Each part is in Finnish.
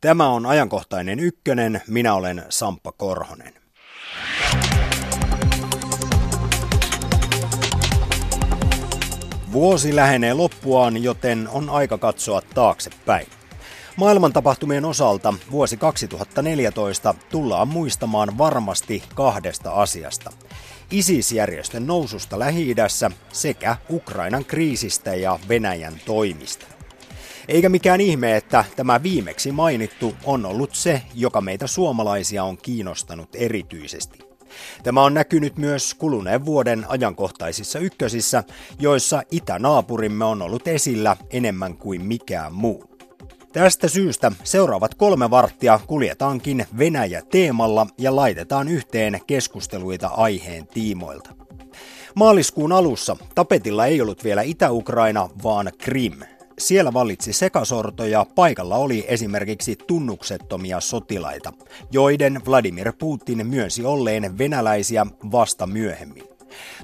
Tämä on ajankohtainen ykkönen. Minä olen Samppa Korhonen. Vuosi lähenee loppuaan, joten on aika katsoa taaksepäin. Maailman tapahtumien osalta vuosi 2014 tullaan muistamaan varmasti kahdesta asiasta. ISIS-järjestön noususta lähi sekä Ukrainan kriisistä ja Venäjän toimista. Eikä mikään ihme, että tämä viimeksi mainittu on ollut se, joka meitä suomalaisia on kiinnostanut erityisesti. Tämä on näkynyt myös kuluneen vuoden ajankohtaisissa ykkösissä, joissa itänaapurimme on ollut esillä enemmän kuin mikään muu. Tästä syystä seuraavat kolme varttia kuljetaankin Venäjä-teemalla ja laitetaan yhteen keskusteluita aiheen tiimoilta. Maaliskuun alussa tapetilla ei ollut vielä Itä-Ukraina, vaan Krim. Siellä vallitsi sekasorto ja paikalla oli esimerkiksi tunnuksettomia sotilaita, joiden Vladimir Putin myönsi olleen venäläisiä vasta myöhemmin.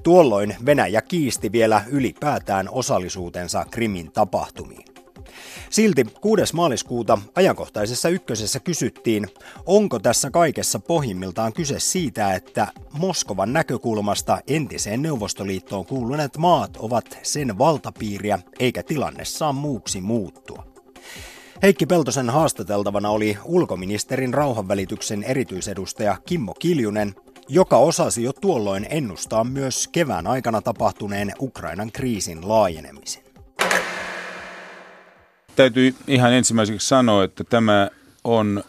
Tuolloin Venäjä kiisti vielä ylipäätään osallisuutensa Krimin tapahtumiin. Silti 6. maaliskuuta ajankohtaisessa ykkösessä kysyttiin, onko tässä kaikessa pohjimmiltaan kyse siitä, että Moskovan näkökulmasta entiseen Neuvostoliittoon kuuluneet maat ovat sen valtapiiriä, eikä tilanne saa muuksi muuttua. Heikki Peltosen haastateltavana oli ulkoministerin rauhanvälityksen erityisedustaja Kimmo Kiljunen, joka osasi jo tuolloin ennustaa myös kevään aikana tapahtuneen Ukrainan kriisin laajenemisen. Täytyy ihan ensimmäiseksi sanoa, että tämä on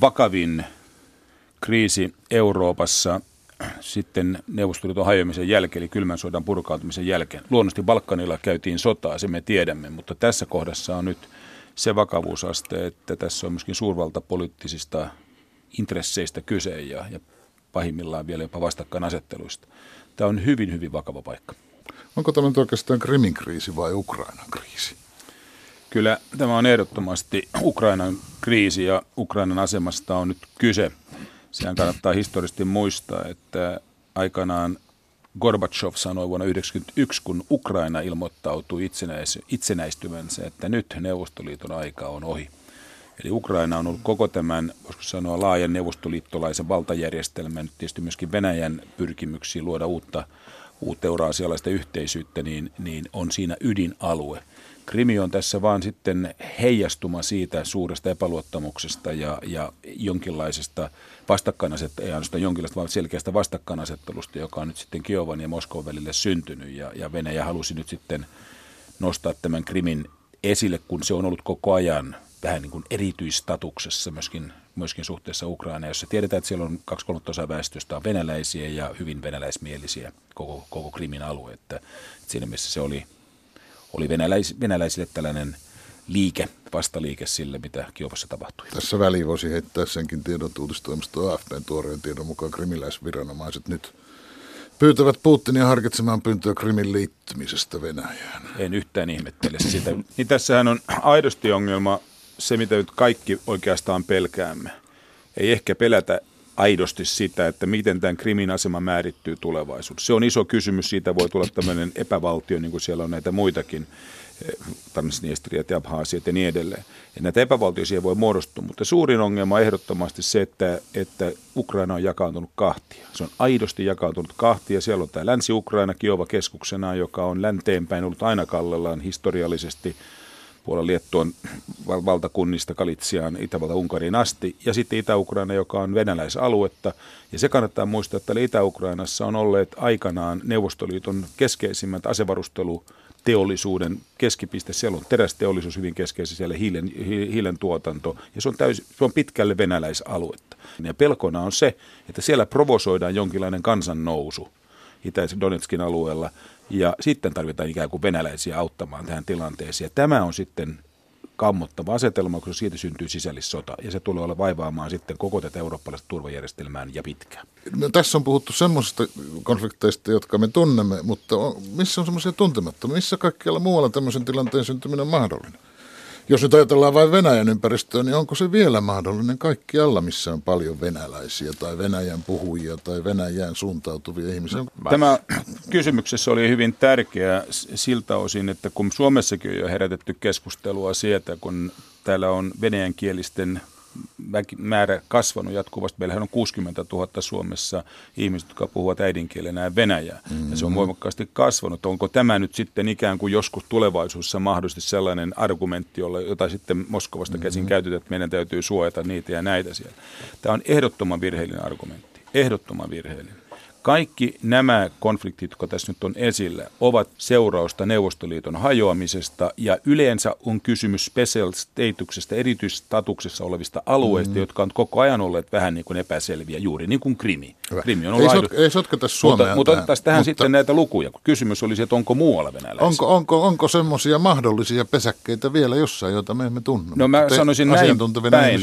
vakavin kriisi Euroopassa sitten Neuvostoliiton hajoamisen jälkeen, eli kylmän sodan purkautumisen jälkeen. Luonnollisesti Balkanilla käytiin sotaa, se me tiedämme, mutta tässä kohdassa on nyt se vakavuusaste, että tässä on myöskin suurvaltapoliittisista intresseistä kyse ja, ja pahimmillaan vielä jopa vastakkainasetteluista. Tämä on hyvin, hyvin vakava paikka. Onko tämä nyt oikeastaan Krimin kriisi vai Ukrainan kriisi? Kyllä tämä on ehdottomasti Ukrainan kriisi ja Ukrainan asemasta on nyt kyse. Sehän kannattaa historiallisesti muistaa, että aikanaan Gorbachev sanoi vuonna 1991, kun Ukraina ilmoittautui itsenäis- itsenäistymänsä, että nyt Neuvostoliiton aika on ohi. Eli Ukraina on ollut koko tämän, voisiko sanoa, laajan neuvostoliittolaisen valtajärjestelmän, tietysti myöskin Venäjän pyrkimyksiä luoda uutta, uutta euroasialaista yhteisyyttä, niin, niin on siinä ydinalue – Krimi on tässä vaan sitten heijastuma siitä suuresta epäluottamuksesta ja, ja jonkinlaisesta vastakkainasettelusta, ei ainoastaan jonkinlaista, vaan selkeästä vastakkainasettelusta, joka on nyt sitten Kiovan ja Moskovan välille syntynyt. Ja, ja Venäjä halusi nyt sitten nostaa tämän Krimin esille, kun se on ollut koko ajan vähän niin kuin erityistatuksessa myöskin, myöskin suhteessa Ukraina, jossa tiedetään, että siellä on kaksi kolmatta väestöstä on venäläisiä ja hyvin venäläismielisiä koko, koko Krimin alue. Että, siinä mielessä se oli oli venäläis, venäläisille tällainen liike, vastaliike sille, mitä Kiovassa tapahtui. Tässä väliin voisi heittää senkin tiedon uutistoimisto AFPn tuoreen tiedon mukaan krimiläisviranomaiset nyt pyytävät Putinia harkitsemaan pyyntöä Krimin liittymisestä Venäjään. En yhtään ihmettele sitä. Niin tässähän on aidosti ongelma se, mitä nyt kaikki oikeastaan pelkäämme. Ei ehkä pelätä aidosti sitä, että miten tämän krimin asema määrittyy tulevaisuudessa. Se on iso kysymys, siitä voi tulla tämmöinen epävaltio, niin kuin siellä on näitä muitakin, eh, Transnistriat ja Abhaasiat ja niin edelleen. Ja näitä epävaltioisia voi muodostua, mutta suurin ongelma on ehdottomasti se, että, että Ukraina on jakautunut kahtia. Se on aidosti jakautunut kahtia. Siellä on tämä Länsi-Ukraina Kiova keskuksena, joka on länteenpäin ollut aina kallellaan historiallisesti – Puolan Liettuan valtakunnista Kalitsiaan Itävalta-Unkariin asti, ja sitten Itä-Ukraina, joka on venäläisaluetta. Ja se kannattaa muistaa, että Itä-Ukrainassa on olleet aikanaan Neuvostoliiton keskeisimmät asevarustelu teollisuuden keskipiste. Siellä on terästeollisuus hyvin keskeisesti, siellä hiilen, hiilen tuotanto, ja se on, täysin, se on pitkälle venäläisaluetta. Ja pelkona on se, että siellä provosoidaan jonkinlainen kansannousu Itä- Donetskin alueella, ja sitten tarvitaan ikään kuin venäläisiä auttamaan tähän tilanteeseen. Ja tämä on sitten kammottava asetelma, koska siitä syntyy sisällissota, ja se tulee olla vaivaamaan sitten koko tätä eurooppalaista turvajärjestelmään ja pitkään. No, tässä on puhuttu semmoisista konflikteista, jotka me tunnemme, mutta on, missä on semmoisia tuntemattomia? Missä kaikkialla muualla tämmöisen tilanteen syntyminen on mahdollinen? Jos nyt ajatellaan vain Venäjän ympäristöä, niin onko se vielä mahdollinen kaikkialla, missä on paljon venäläisiä tai Venäjän puhujia tai Venäjään suuntautuvia ihmisiä? Tämä kysymyksessä oli hyvin tärkeä siltä osin, että kun Suomessakin on jo herätetty keskustelua siitä, kun täällä on venäjänkielisten määrä kasvanut jatkuvasti. Meillähän on 60 000 Suomessa ihmiset, jotka puhuvat äidinkielenä Venäjää. Mm-hmm. Ja se on mm-hmm. voimakkaasti kasvanut. Onko tämä nyt sitten ikään kuin joskus tulevaisuudessa mahdollisesti sellainen argumentti, jota sitten Moskovasta käsin mm-hmm. käytetään, että meidän täytyy suojata niitä ja näitä siellä. Tämä on ehdottoman virheellinen argumentti. Ehdottoman virheellinen. Kaikki nämä konfliktit, jotka tässä nyt on esillä, ovat seurausta Neuvostoliiton hajoamisesta ja yleensä on kysymys special statuksesta, erityistatuksessa olevista alueista, mm. jotka on koko ajan olleet vähän niin kuin epäselviä, juuri niin kuin Krimi. Krimi on ei, sot, ei sotketa Suomea Mutta, mutta otetaan tähän mutta, sitten näitä lukuja, kun kysymys olisi, että onko muualla venäläisiä. Onko, onko, onko semmoisia mahdollisia pesäkkeitä vielä jossain, joita me emme tunne? No mä Te sanoisin näin päin.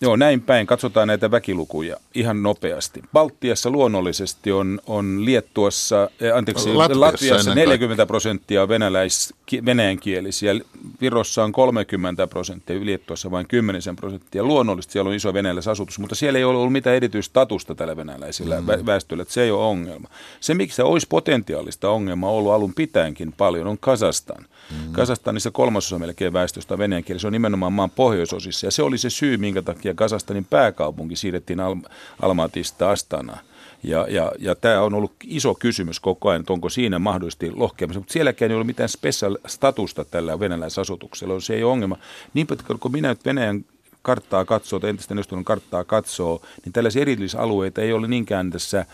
Joo, näin päin. Katsotaan näitä väkilukuja ihan nopeasti. Baltiassa luonnollisesti on on, on Liettuassa, eh, anteeksi, Latviassa, Latviassa 40 prosenttia venäläis, venäjänkielisiä, Virossa on 30 prosenttia, Liettuassa vain 10 prosenttia. Luonnollisesti siellä on iso venäläisasutus, mutta siellä ei ole ollut mitään erityistatusta tällä venäläisillä mm. väestöllä, että se ei ole ongelma. Se, miksi se olisi potentiaalista ongelmaa ollut alun pitäenkin paljon, on Kasastan. Mm. Kasastanissa kolmasosa melkein väestöstä on venäjän kieli. Se on nimenomaan maan pohjoisosissa ja se oli se syy, minkä takia Kasastanin pääkaupunki siirrettiin Al- Almatista Astanaan. Ja, ja, ja tämä on ollut iso kysymys koko ajan, että onko siinä mahdollisesti lohkeamassa, mutta sielläkään ei ole mitään special statusta tällä venäläisasutuksella, se ei ole ongelma. Niin pitkä kun minä nyt Venäjän karttaa katsoo, tai entistä karttaa katsoo, niin tällaisia erityisalueita ei ole niinkään tässä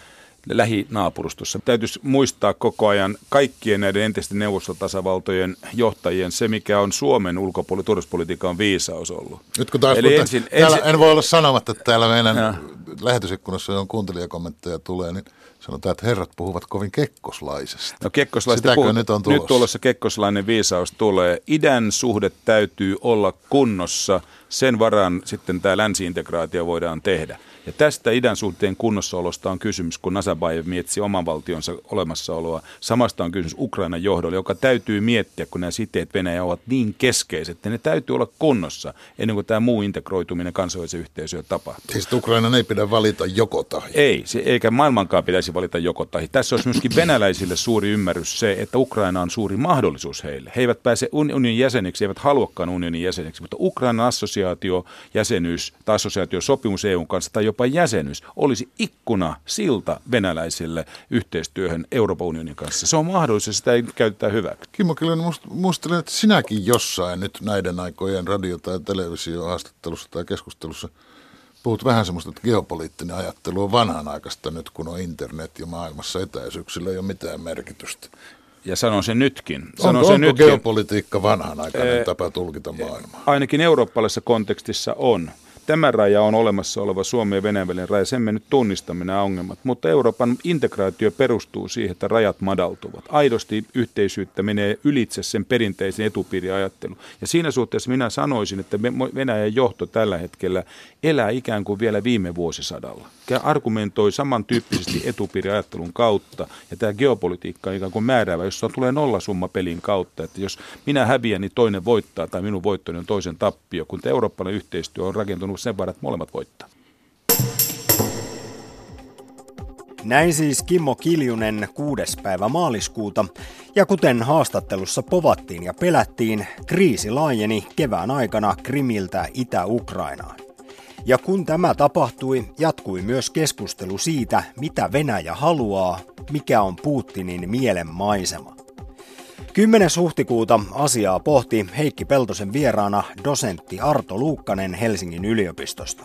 lähinaapurustossa. Täytyisi muistaa koko ajan kaikkien näiden entisten neuvostotasavaltojen johtajien se, mikä on Suomen ulkopuoli- turvallisuuspolitiikan viisaus ollut. Nyt kun taas Eli ensin, täällä, ensin, en voi olla sanomatta, että täällä meidän ja. lähetysikkunassa, johon kuuntelijakommentteja tulee, niin sanotaan, että herrat puhuvat kovin kekkoslaisesti. No kekkoslaisesti puhut, nyt on tulossa? Nyt tulossa kekkoslainen viisaus tulee. Idän suhde täytyy olla kunnossa, sen varan sitten tämä länsiintegraatio voidaan tehdä. Ja tästä idän suhteen kunnossaolosta on kysymys, kun Nazarbayev mietsi oman valtionsa olemassaoloa. Samasta on kysymys Ukrainan johdolla, joka täytyy miettiä, kun nämä siteet Venäjä ovat niin keskeiset, että ne täytyy olla kunnossa ennen kuin tämä muu integroituminen kansainväliseen yhteisöön tapahtuu. Siis Ukraina ei pidä valita joko tahi. Ei, se, eikä maailmankaan pitäisi valita joko tahi. Tässä olisi myöskin venäläisille suuri ymmärrys se, että Ukraina on suuri mahdollisuus heille. He eivät pääse unionin jäseniksi, eivät haluakaan unionin jäseniksi, mutta Ukrainan assosiaatio, jäsenyys tai assosiaatiosopimus EUn kanssa tai jopa jäsenyys olisi ikkuna, silta venäläisille yhteistyöhön Euroopan unionin kanssa. Se on mahdollista, sitä ei käytetä hyväksi. Kimmo Kiljonen, muistelen, että sinäkin jossain nyt näiden aikojen radio- tai televisiohaastattelussa tai keskustelussa puhut vähän semmoista, että geopoliittinen ajattelu on vanhanaikaista nyt, kun on internet ja maailmassa etäisyyksillä ei ole mitään merkitystä. Ja sanon sen nytkin. Sanon onko, sen onko nytkin. geopolitiikka vanhanaikainen ee, tapa tulkita maailmaa? Ainakin eurooppalaisessa kontekstissa on tämä raja on olemassa oleva Suomen ja Venäjän välinen raja, sen me nyt tunnistamme nämä ongelmat. Mutta Euroopan integraatio perustuu siihen, että rajat madaltuvat. Aidosti yhteisyyttä menee ylitse sen perinteisen etupiiriajattelun. Ja siinä suhteessa minä sanoisin, että Venäjän johto tällä hetkellä elää ikään kuin vielä viime vuosisadalla. Argumentoi samantyyppisesti etupiiriajattelun kautta, ja tämä geopolitiikka on ikään kuin määräävä, jossa tulee nollasumma pelin kautta, että jos minä häviän, niin toinen voittaa, tai minun voittoni on toisen tappio, kun tämä eurooppalainen yhteistyö on rakentunut sen varat molemmat voittaa. Näin siis Kimmo Kiljunen kuudes päivä maaliskuuta, ja kuten haastattelussa povattiin ja pelättiin, kriisi laajeni kevään aikana Krimiltä Itä-Ukrainaan. Ja kun tämä tapahtui, jatkui myös keskustelu siitä, mitä Venäjä haluaa, mikä on Putinin mielenmaisema. 10. huhtikuuta asiaa pohti Heikki Peltosen vieraana dosentti Arto Luukkanen Helsingin yliopistosta.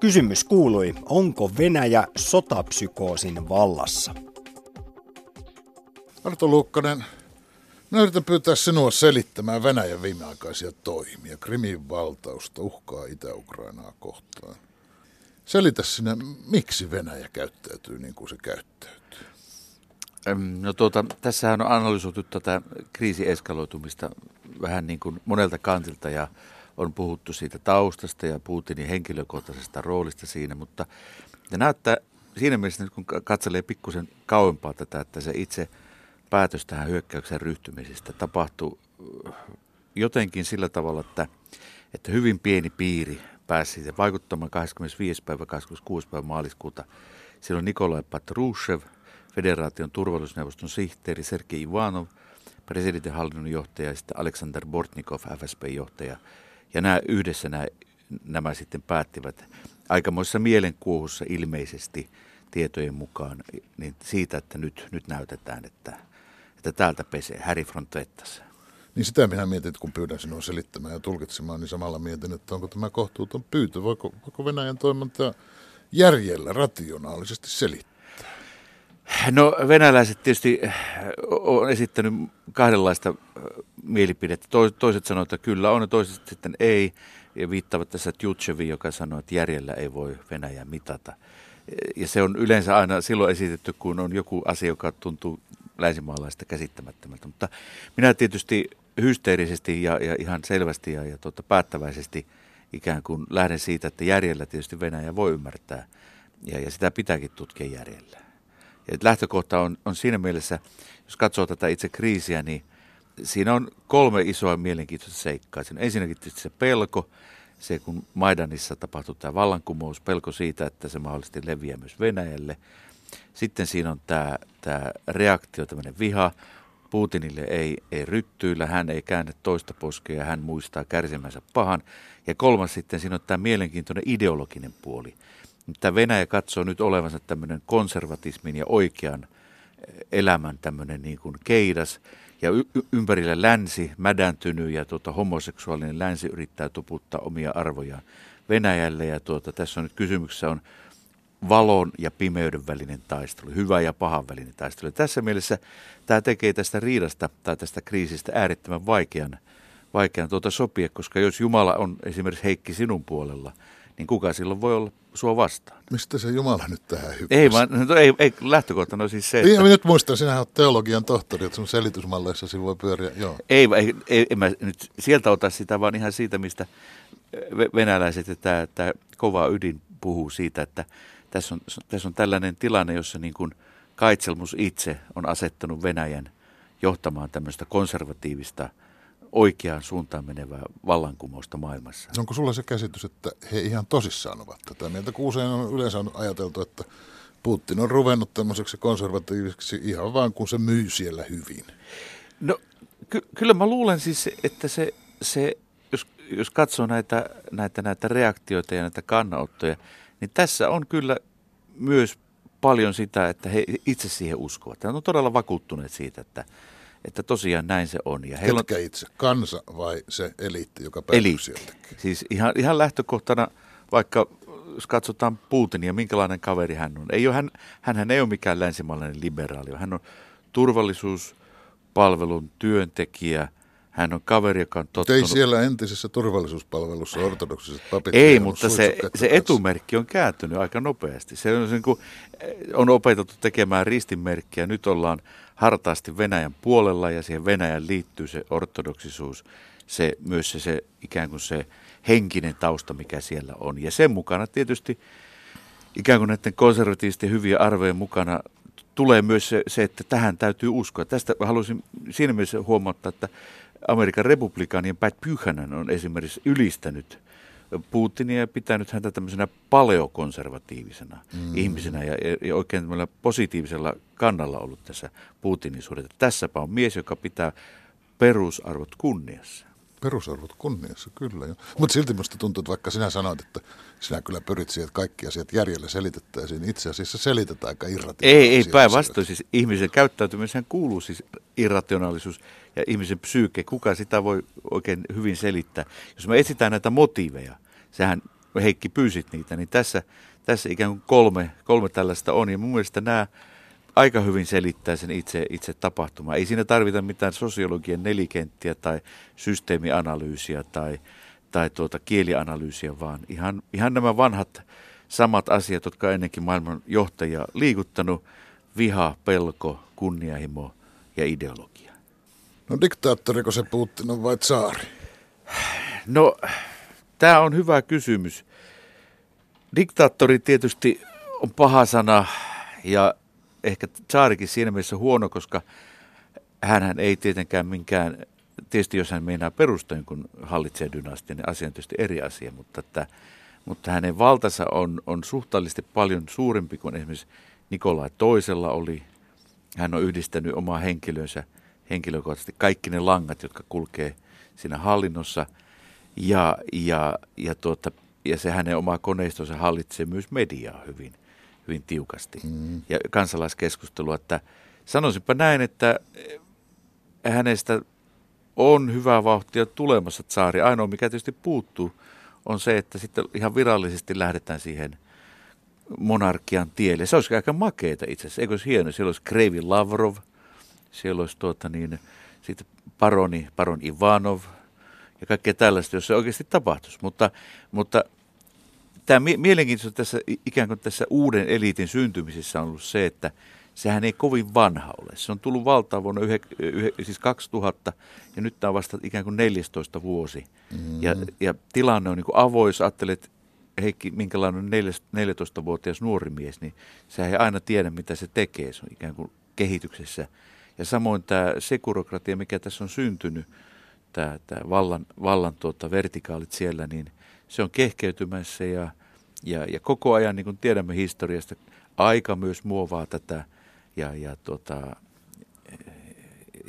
Kysymys kuului, onko Venäjä sotapsykoosin vallassa? Arto Luukkanen, minä yritän pyytää sinua selittämään Venäjän viimeaikaisia toimia, Krimin valtausta, uhkaa Itä-Ukrainaa kohtaan. Selitä sinä, miksi Venäjä käyttäytyy niin kuin se käyttäytyy. No tuota, tässähän on analysoitu tätä kriisieskaloitumista vähän niin kuin monelta kantilta ja on puhuttu siitä taustasta ja Putinin henkilökohtaisesta roolista siinä, mutta näyttää siinä mielessä kun katselee pikkusen kauempaa tätä, että se itse päätös tähän hyökkäyksen ryhtymisestä tapahtuu äh, jotenkin sillä tavalla, että, että hyvin pieni piiri pääsi vaikuttamaan 25. päivä, 26. päivä maaliskuuta. Silloin Nikolai Patrushev – federaation turvallisuusneuvoston sihteeri Sergei Ivanov, presidentin hallinnon johtaja ja sitten Aleksander Bortnikov, FSB-johtaja. Ja nämä yhdessä nämä nämä sitten päättivät aikamoissa mielenkuohussa ilmeisesti tietojen mukaan niin siitä, että nyt, nyt näytetään, että, että täältä pesee Harry Frontettas. Niin sitä minä mietin, että kun pyydän sinua selittämään ja tulkitsemaan, niin samalla mietin, että onko tämä kohtuuton pyytö. Voiko, voiko Venäjän toiminta järjellä, rationaalisesti selittää? No venäläiset tietysti on esittänyt kahdenlaista mielipidettä. Toiset sanoivat, että kyllä on ja toiset sitten ei. Ja viittavat tässä Tjutcheviin, joka sanoo, että järjellä ei voi Venäjä mitata. Ja se on yleensä aina silloin esitetty, kun on joku asia, joka tuntuu länsimaalaista käsittämättömältä. Mutta minä tietysti hysteerisesti ja, ja ihan selvästi ja, ja tuota, päättäväisesti ikään kuin lähden siitä, että järjellä tietysti Venäjä voi ymmärtää ja, ja sitä pitääkin tutkia järjellä. Ja lähtökohta on, on siinä mielessä, jos katsoo tätä itse kriisiä, niin siinä on kolme isoa mielenkiintoista seikkaa. Siinä on ensinnäkin tietysti se pelko, se kun Maidanissa tapahtui tämä vallankumous, pelko siitä, että se mahdollisesti leviää myös Venäjälle. Sitten siinä on tämä, tämä reaktio, tämmöinen viha. Putinille ei, ei ryttyillä, hän ei käännä toista poskea, hän muistaa kärsimänsä pahan. Ja kolmas sitten siinä on tämä mielenkiintoinen ideologinen puoli. Tämä Venäjä katsoo nyt olevansa tämmöinen konservatismin ja oikean elämän tämmöinen niin kuin keidas, ja y- ympärillä länsi mädäntynyt ja tuota, homoseksuaalinen länsi yrittää tuputtaa omia arvojaan Venäjälle. Ja tuota, tässä on nyt kysymyksessä on valon ja pimeyden välinen taistelu, hyvä ja pahan välinen taistelu. Tässä mielessä tämä tekee tästä riidasta tai tästä kriisistä äärettömän vaikean, vaikean tuota sopia, koska jos Jumala on esimerkiksi Heikki sinun puolella, niin kuka silloin voi olla sua vastaan? Mistä se Jumala nyt tähän hyppäsi? Ei, vaan, no, ei, ei lähtökohtana on siis se, että... Ei, nyt muistan, sinä olet teologian tohtori, että sun selitysmalleissa voi pyöriä, joo. Ei, ei, ei, en mä nyt sieltä ota sitä, vaan ihan siitä, mistä venäläiset ja tämä, tämä kova ydin puhuu siitä, että tässä on, tässä on tällainen tilanne, jossa niin kuin Kaitselmus itse on asettanut Venäjän johtamaan tämmöistä konservatiivista oikeaan suuntaan menevää vallankumousta maailmassa. Onko sulla se käsitys, että he ihan tosissaan ovat tätä mieltä, kun usein on yleensä on ajateltu, että Putin on ruvennut tämmöiseksi konservatiiviseksi ihan vaan, kun se myy siellä hyvin? No ky- kyllä mä luulen siis, että se, se jos, jos katsoo näitä, näitä, näitä reaktioita ja näitä kannanottoja, niin tässä on kyllä myös paljon sitä, että he itse siihen uskovat. He on todella vakuuttuneet siitä, että, että tosiaan näin se on. Ja Ketkä on... itse, kansa vai se eliitti, joka päätyy sieltä? Siis ihan, ihan lähtökohtana, vaikka jos katsotaan Putinia, minkälainen kaveri hän on. Ei ole, hän, hänhän ei ole mikään länsimaalainen liberaali, hän on turvallisuuspalvelun työntekijä – hän on kaveri, joka on tottunut... Ei siellä entisessä turvallisuuspalvelussa ortodoksiset papit... Ei, mutta se, se etumerkki on kääntynyt aika nopeasti. Se on, niin kuin, on opetettu tekemään ristinmerkkiä. Nyt ollaan hartaasti Venäjän puolella ja siihen Venäjän liittyy se ortodoksisuus, se, myös se, se ikään kuin se henkinen tausta, mikä siellä on. Ja sen mukana tietysti ikään kuin näiden konservatiivisten hyviä arvojen mukana tulee myös se, se, että tähän täytyy uskoa. Tästä haluaisin siinä mielessä huomauttaa, että Amerikan republikaanien Pat Buchanan on esimerkiksi ylistänyt Putinia ja pitänyt häntä tämmöisenä paleokonservatiivisena mm. ihmisenä ja, ja oikein positiivisella kannalla ollut tässä Putinin suhde. Tässäpä on mies, joka pitää perusarvot kunniassa. Perusarvot kunniassa, kyllä. Mutta silti minusta tuntuu, että vaikka sinä sanoit, että sinä kyllä pyrit siihen, että kaikki asiat järjellä selitettäisiin, itse asiassa selitetään aika irrationaalisia Ei, ei päinvastoin. Siis ihmisen käyttäytymiseen kuuluu siis irrationaalisuus ja ihmisen psyyke. Kuka sitä voi oikein hyvin selittää? Jos me etsitään näitä motiiveja, sehän Heikki pyysit niitä, niin tässä, tässä ikään kuin kolme, kolme tällaista on. Ja mun mielestä nämä aika hyvin selittää sen itse, itse tapahtuma. Ei siinä tarvita mitään sosiologian nelikenttiä tai systeemianalyysiä tai, tai tuota kielianalyysiä, vaan ihan, ihan nämä vanhat samat asiat, jotka ennenkin maailman johtajia liikuttanut, viha, pelko, kunnianhimo ja ideologia. No diktaattoriko se Putin on vai tsaari? No, tämä on hyvä kysymys. Diktaattori tietysti on paha sana ja ehkä Tsaarikin siinä mielessä huono, koska hän ei tietenkään minkään, tietysti jos hän meinaa perustojen, kun hallitsee dynastia, niin asia on tietysti eri asia, mutta, että, mutta hänen valtansa on, on suhteellisesti paljon suurempi kuin esimerkiksi Nikolai toisella oli. Hän on yhdistänyt omaa henkilönsä henkilökohtaisesti kaikki ne langat, jotka kulkee siinä hallinnossa. Ja, ja, ja, tuota, ja se hänen oma koneistonsa hallitsee myös mediaa hyvin, hyvin tiukasti. Mm. Ja kansalaiskeskustelua, että sanoisinpa näin, että hänestä on hyvää vauhtia tulemassa tsaari. Ainoa, mikä tietysti puuttuu, on se, että sitten ihan virallisesti lähdetään siihen monarkian tielle. Se olisi aika makeeta itse asiassa. Eikö olisi hieno? Siellä olisi Kreivi Lavrov, siellä olisi tuota niin, sitten paroni, paron Ivanov ja kaikkea tällaista, jos se oikeasti tapahtuisi. Mutta, mutta tämä mielenkiintoista tässä ikään kuin tässä uuden eliitin syntymisessä on ollut se, että sehän ei kovin vanha ole. Se on tullut valtaan vuonna yhe, yhe, siis 2000 ja nyt tämä on vasta ikään kuin 14 vuosi. Mm. Ja, ja tilanne on niin kuin avoin, jos ajattelet Heikki, minkälainen on 14-vuotias nuori mies, niin sä ei aina tiedä, mitä se tekee. Se on ikään kuin kehityksessä. Ja samoin tämä sekurokratia, mikä tässä on syntynyt, tämä, tämä vallan, vallan tuota, vertikaalit siellä, niin se on kehkeytymässä ja, ja, ja koko ajan, niin kuin tiedämme historiasta, aika myös muovaa tätä – ja, ja, tota,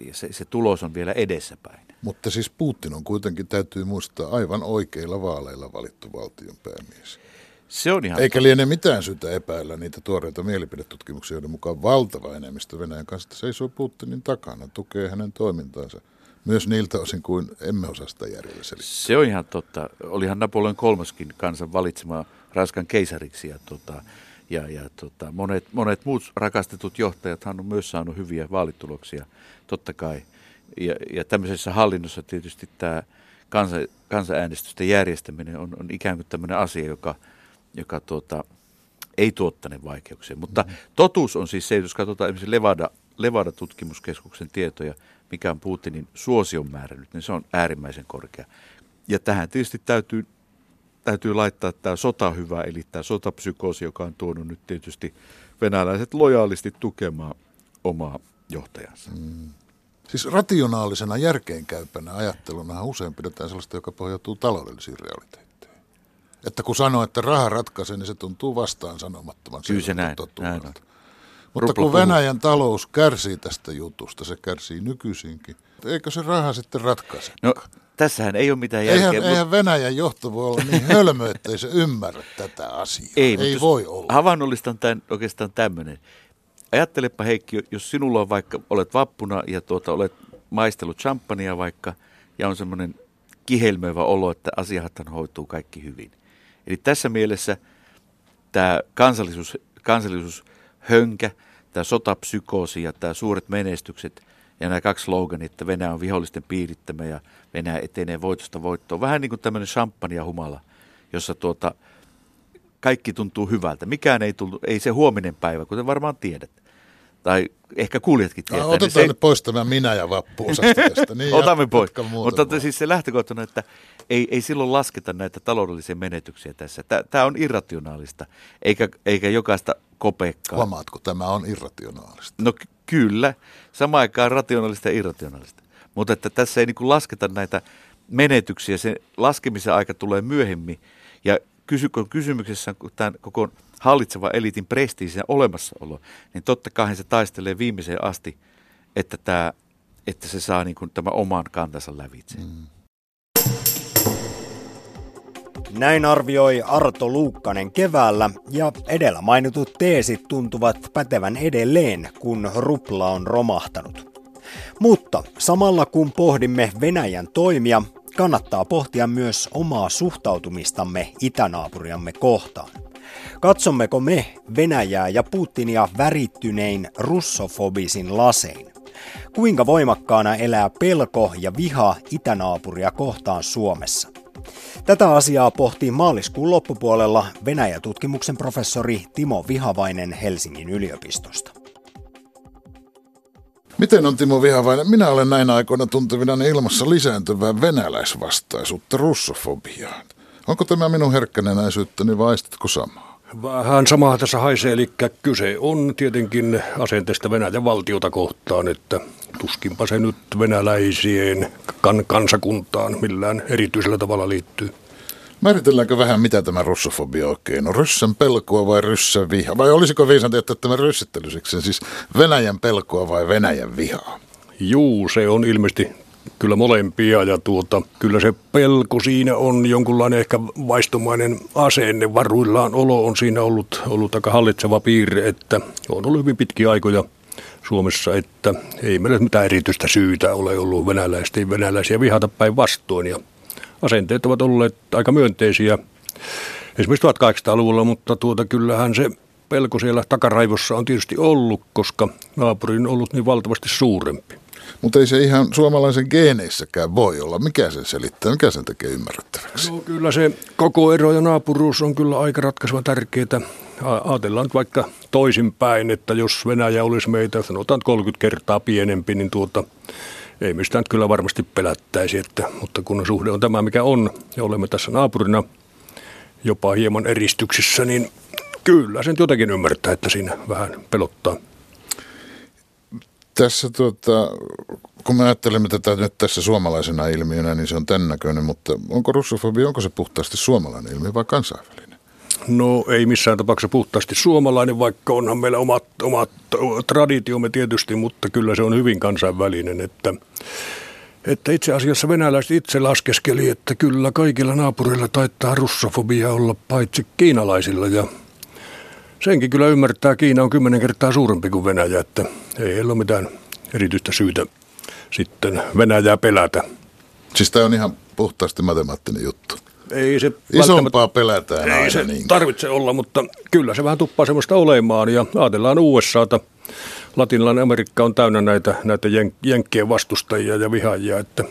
ja se, se tulos on vielä edessäpäin. Mutta siis Putin on kuitenkin, täytyy muistaa, aivan oikeilla vaaleilla valittu valtion päämies. Se on ihan Eikä liene mitään syytä epäillä niitä tuoreita mielipidetutkimuksia, joiden mukaan valtava enemmistö Venäjän kanssa seisoo Putinin takana, tukee hänen toimintaansa. Myös niiltä osin kuin emme osaa sitä järjellä selittää. Se on ihan totta. Olihan Napoleon kolmaskin kansan valitsema Ranskan keisariksi ja tota, ja, ja tota, monet, monet muut rakastetut johtajat on myös saanut hyviä vaalituloksia, totta kai. Ja, ja tämmöisessä hallinnossa tietysti tämä kansa, kansanäänestysten järjestäminen on, on ikään kuin tämmöinen asia, joka, joka tuota, ei tuottane vaikeuksia. Mutta mm-hmm. totuus on siis se, jos katsotaan esimerkiksi Levada, Levada-tutkimuskeskuksen tietoja, mikä on Putinin suosion määrä nyt, niin se on äärimmäisen korkea. Ja tähän tietysti täytyy täytyy laittaa tämä sota hyvä, eli tämä sotapsykoosi, joka on tuonut nyt tietysti venäläiset lojaalisti tukemaan omaa johtajansa. Mm. Siis rationaalisena järkeenkäypänä ajatteluna usein pidetään sellaista, joka pohjautuu taloudellisiin realiteetteihin. Että kun sanoo, että raha ratkaisee, niin se tuntuu vastaan sanomattoman Kyllä se näin, näin on. Mutta kun Venäjän talous kärsii tästä jutusta, se kärsii nykyisinkin, eikö se raha sitten ratkaise? No tässähän ei ole mitään järkeä. Eihän, eihän Venäjän johto voi olla niin hölmö, että ei se ymmärrä tätä asiaa. Ei, ei voi olla. Havainnollista on tämän, oikeastaan tämmöinen. Ajattelepa Heikki, jos sinulla on vaikka, olet vappuna ja tuota, olet maistellut champagnea vaikka, ja on semmoinen kihelmöivä olo, että asiahathan hoituu kaikki hyvin. Eli tässä mielessä tämä kansallisuus, kansallisuushönkä, tämä sotapsykoosi ja tämä suuret menestykset ja nämä kaksi sloganit, että Venäjä on vihollisten piirittämä ja Venäjä etenee voitosta voittoon. Vähän niin kuin tämmöinen champagne humala, jossa tuota, kaikki tuntuu hyvältä. Mikään ei tullut, ei se huominen päivä, kuten varmaan tiedät. Tai ehkä kuulijatkin tietää. No, otetaan niin se... pois tämä minä ja vappu tästä. Niin, Otamme pois. Mutta muuta. siis se lähtökohtana, että ei, ei silloin lasketa näitä taloudellisia menetyksiä tässä. Tämä on irrationaalista, eikä, eikä jokaista kopekkaa. Huomaatko, tämä on irrationaalista? No kyllä, samaan aikaan rationaalista ja irrationaalista. Mutta että tässä ei niin lasketa näitä menetyksiä, se laskemisen aika tulee myöhemmin. Ja kysy, kun kysymyksessä on tämän koko hallitseva eliitin prestiisi ja olemassaolo, niin totta kai se taistelee viimeiseen asti, että, tämä, että se saa niin kuin tämän oman kantansa lävitse. Mm. Näin arvioi Arto Luukkanen keväällä ja edellä mainitut teesit tuntuvat pätevän edelleen, kun rupla on romahtanut. Mutta samalla kun pohdimme Venäjän toimia, kannattaa pohtia myös omaa suhtautumistamme itänaapuriamme kohtaan. Katsommeko me Venäjää ja Putinia värittynein russofobisin lasein? Kuinka voimakkaana elää pelko ja viha itänaapuria kohtaan Suomessa? Tätä asiaa pohtii maaliskuun loppupuolella Venäjä-tutkimuksen professori Timo Vihavainen Helsingin yliopistosta. Miten on Timo Vihavainen? Minä olen näinä aikoina tuntevina ilmassa lisääntyvää venäläisvastaisuutta russofobiaan. Onko tämä minun herkkänenäisyyttäni vai aistitko samaa? Vähän samaa tässä haisee, eli kyse on tietenkin asenteesta Venäjän valtiota kohtaan, että tuskinpa se nyt venäläisien kan- kansakuntaan millään erityisellä tavalla liittyy. Määritelläänkö vähän, mitä tämä russofobia oikein on? Ryssän pelkoa vai ryssän viha? Vai olisiko viisanti jättää tämä ryssittelyseksi, siis Venäjän pelkoa vai Venäjän vihaa? Juu, se on ilmeisesti kyllä molempia ja tuota, kyllä se pelko siinä on jonkunlainen ehkä vaistomainen asenne. Varuillaan olo on siinä ollut, ollut aika hallitseva piirre, että on ollut hyvin pitkiä aikoja Suomessa, että ei meillä mitään erityistä syytä ole ollut venäläisten venäläisiä vihata päinvastoin ja asenteet ovat olleet aika myönteisiä esimerkiksi 1800-luvulla, mutta tuota, kyllähän se pelko siellä takaraivossa on tietysti ollut, koska naapuri on ollut niin valtavasti suurempi. Mutta ei se ihan suomalaisen geeneissäkään voi olla. Mikä sen selittää? Mikä sen tekee ymmärrettäväksi? No kyllä se koko ero ja naapuruus on kyllä aika ratkaisevan tärkeää. Ajatellaan vaikka toisinpäin, että jos Venäjä olisi meitä sanotaan 30 kertaa pienempi, niin tuota, ei mistään kyllä varmasti pelättäisi. Että, mutta kun suhde on tämä, mikä on, ja olemme tässä naapurina jopa hieman eristyksissä, niin kyllä sen jotenkin ymmärtää, että siinä vähän pelottaa. Tässä tuota, kun me ajattelemme tätä nyt tässä suomalaisena ilmiönä, niin se on tämän näköinen, mutta onko russofobia, onko se puhtaasti suomalainen ilmiö vai kansainvälinen? No ei missään tapauksessa puhtaasti suomalainen, vaikka onhan meillä omat, omat traditiomme tietysti, mutta kyllä se on hyvin kansainvälinen, että että itse asiassa venäläiset itse laskeskeli, että kyllä kaikilla naapureilla taittaa russofobia olla paitsi kiinalaisilla ja senkin kyllä ymmärtää, Kiina on kymmenen kertaa suurempi kuin Venäjä, että ei heillä ole mitään erityistä syytä sitten Venäjää pelätä. Siis tämä on ihan puhtaasti matemaattinen juttu. Ei se Isompaa pelätään ei aina se niin. tarvitse olla, mutta kyllä se vähän tuppaa semmoista olemaan ja ajatellaan USAta. Latinalainen Amerikka on täynnä näitä, näitä jen, jenkkien vastustajia ja vihaajia, että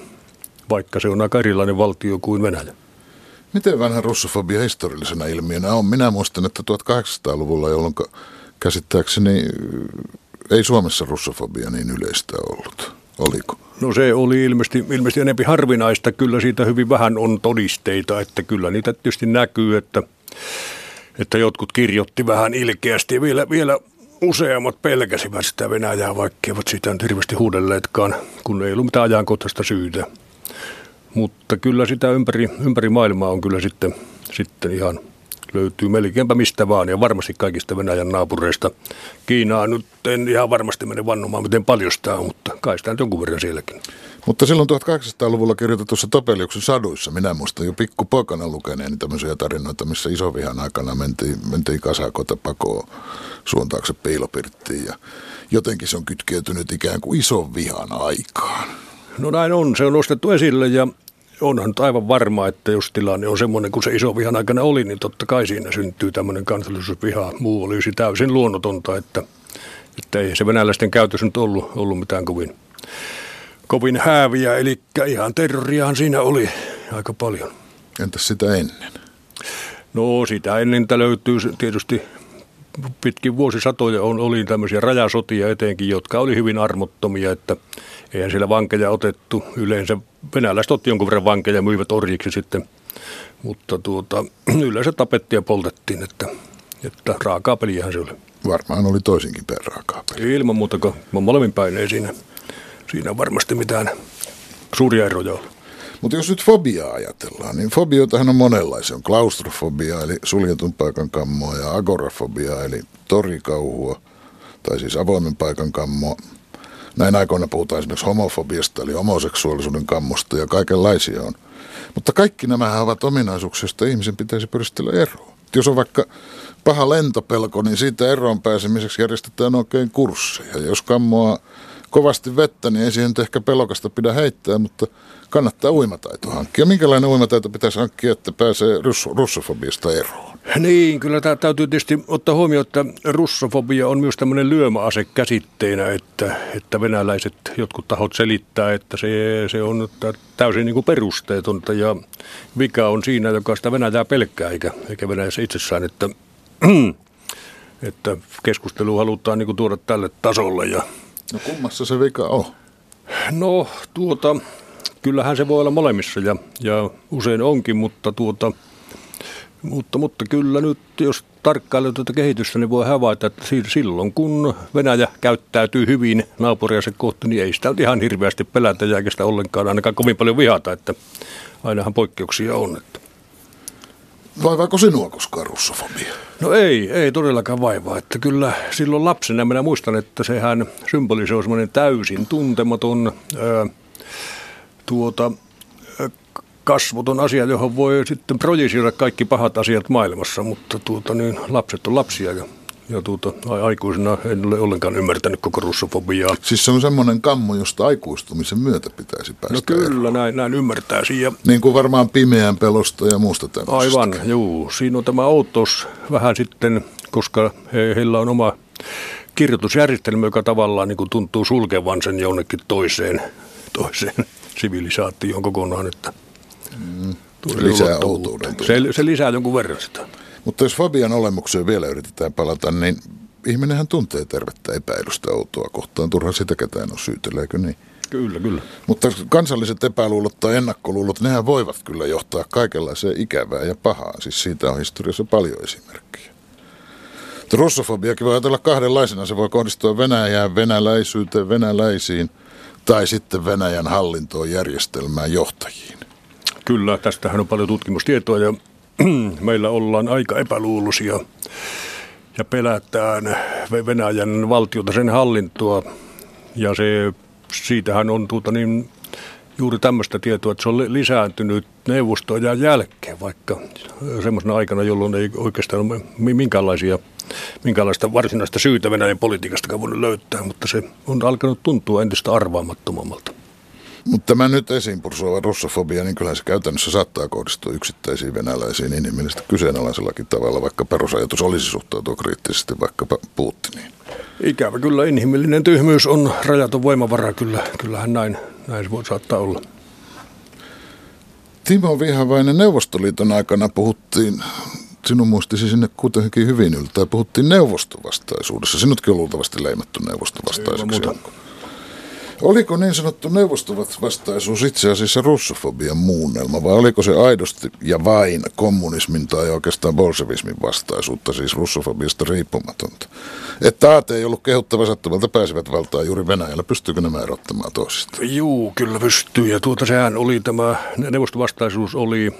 vaikka se on aika erilainen valtio kuin Venäjä. Miten vanha russofobia historiallisena ilmiönä on? Minä muistan, että 1800-luvulla, jolloin käsittääkseni ei Suomessa russofobia niin yleistä ollut. Oliko? No se oli ilmeisesti, ilmeisesti enemmän harvinaista. Kyllä siitä hyvin vähän on todisteita, että kyllä niitä tietysti näkyy, että, että jotkut kirjoitti vähän ilkeästi. Vielä, vielä useammat pelkäsivät sitä Venäjää, vaikka eivät sitä nyt hirveästi huudelleetkaan, kun ei ollut mitään ajankohtaista syytä. Mutta kyllä sitä ympäri, ympäri maailmaa on kyllä sitten, sitten ihan löytyy melkeinpä mistä vaan ja varmasti kaikista Venäjän naapureista. Kiinaa nyt en ihan varmasti mene vannomaan, miten paljon sitä on, mutta kai sitä nyt jonkun verran sielläkin. Mutta silloin 1800-luvulla kirjoitetussa Topeliuksen saduissa, minä muistan jo pikkupoikana lukeneeni tämmöisiä tarinoita, missä isovihan aikana mentiin, mentiin kasakota pakoon suon taakse piilopirttiin ja jotenkin se on kytkeytynyt ikään kuin ison vihan aikaan. No näin on, se on nostettu esille ja onhan nyt aivan varma, että jos tilanne on semmoinen kuin se iso vihan aikana oli, niin totta kai siinä syntyy tämmöinen kansallisuusviha. Muu olisi täysin luonnotonta, että, että ei se venäläisten käytös nyt ollut, ollut mitään kovin, kovin hääviä. Eli ihan terroriahan siinä oli aika paljon. Entäs sitä ennen? No sitä ennen löytyy tietysti pitkin vuosisatoja on, oli tämmöisiä rajasotia etenkin, jotka oli hyvin armottomia, että eihän siellä vankeja otettu. Yleensä venäläiset otti jonkun verran vankeja ja myivät orjiksi sitten, mutta tuota, yleensä tapettiin ja poltettiin, että, että raakaa peliähän se oli. Varmaan oli toisinkin päin raakaa peliä. Ilman muuta, kun molemmin päin ei siinä, siinä varmasti mitään suuria eroja ole. Mutta jos nyt fobiaa ajatellaan, niin fobioitahan on monenlaisia. On klaustrofobia, eli suljetun paikan kammoa, ja agorafobia, eli torikauhua, tai siis avoimen paikan kammoa. Näin aikoina puhutaan esimerkiksi homofobiasta, eli homoseksuaalisuuden kammosta, ja kaikenlaisia on. Mutta kaikki nämä ovat ominaisuuksia, joista ihmisen pitäisi pyristellä eroon. Jos on vaikka paha lentopelko, niin siitä eroon pääsemiseksi järjestetään oikein kursseja. Jos kammoa kovasti vettä, niin ei siihen ehkä pelokasta pidä heittää, mutta kannattaa uimataito hankkia. Minkälainen uimataito pitäisi hankkia, että pääsee russ- russofobiasta eroon? Niin, kyllä tämä täytyy tietysti ottaa huomioon, että russofobia on myös tämmöinen lyömäase käsitteenä, että, että venäläiset jotkut tahot selittää, että se, se on täysin niin kuin perusteetonta ja vika on siinä, joka sitä Venäjää pelkkää, eikä, eikä Venäjässä itsessään, että, että keskustelu halutaan niin kuin tuoda tälle tasolle. Ja... No kummassa se vika on? No tuota, kyllähän se voi olla molemmissa ja, ja usein onkin, mutta, tuota, mutta, mutta kyllä nyt, jos tarkkailee tuota kehitystä, niin voi havaita, että silloin kun Venäjä käyttäytyy hyvin naapuriansa kohti, niin ei sitä ihan hirveästi pelätä ja eikä sitä ollenkaan ainakaan kovin paljon vihata, että ainahan poikkeuksia on. Että. Vaivaako sinua koskaan russofobia? No ei, ei todellakaan vaivaa. Että kyllä silloin lapsena minä muistan, että sehän symbolisoi semmoinen täysin tuntematon, ää, tuota, kasvoton asia, johon voi sitten projisoida kaikki pahat asiat maailmassa, mutta tuota, niin, lapset on lapsia ja ja tuota, aikuisena en ole ollenkaan ymmärtänyt koko russofobiaa. Siis se on semmoinen kammo, josta aikuistumisen myötä pitäisi päästä No kyllä, näin, näin ymmärtäisi. Ja... Niin kuin varmaan pimeän pelosta ja muusta tämmöisestä. Aivan, juu. Siinä on tämä outous vähän sitten, koska he, heillä on oma kirjoitusjärjestelmä, joka tavallaan niin kuin tuntuu sulkevan sen jonnekin toiseen, toiseen sivilisaatioon kokonaan. Että mm. Lisää outouden. Se, se lisää jonkun verran sitä. Mutta jos Fabian olemukseen vielä yritetään palata, niin ihminenhän tuntee tervettä epäilystä outoa kohtaan. Turha sitä ketään on syytellä, eikö niin? Kyllä, kyllä. Mutta kansalliset epäluulot tai ennakkoluulot, nehän voivat kyllä johtaa kaikenlaiseen ikävää ja pahaan. Siis siitä on historiassa paljon esimerkkejä. Russofobiakin voi ajatella kahdenlaisena. Se voi kohdistua Venäjään, venäläisyyteen, venäläisiin tai sitten Venäjän hallintoon, järjestelmään, johtajiin. Kyllä, tästähän on paljon tutkimustietoa ja meillä ollaan aika epäluuloisia ja pelätään Venäjän valtiota, sen hallintoa. Ja se, siitähän on tuota niin, juuri tämmöistä tietoa, että se on lisääntynyt neuvostojen jälkeen, vaikka semmoisena aikana, jolloin ei oikeastaan ole minkäänlaisia, minkäänlaista varsinaista syytä Venäjän politiikasta voinut löytää, mutta se on alkanut tuntua entistä arvaamattomammalta. Mutta tämä nyt esiin pursuava russofobia, niin kyllä se käytännössä saattaa kohdistua yksittäisiin venäläisiin inhimillisesti kyseenalaisellakin tavalla, vaikka perusajatus olisi suhtautua kriittisesti vaikkapa Putiniin. Ikävä kyllä inhimillinen tyhmyys on rajaton voimavara, kyllä, kyllähän näin, näin voi saattaa olla. Timo Vihavainen, Neuvostoliiton aikana puhuttiin, sinun muistisi sinne kuitenkin hyvin yltää, puhuttiin neuvostovastaisuudessa. Sinutkin on luultavasti leimattu neuvostovastaiseksi. Oliko niin sanottu neuvostovastaisuus itse asiassa russofobian muunnelma vai oliko se aidosti ja vain kommunismin tai oikeastaan bolsevismin vastaisuutta, siis russofobiasta riippumatonta? Että AT ei ollut kehuttava sattumalta pääsivät valtaan juuri Venäjällä. Pystyykö nämä erottamaan toisistaan? Juu, kyllä pystyy. Ja tuota sehän oli tämä neuvostovastaisuus oli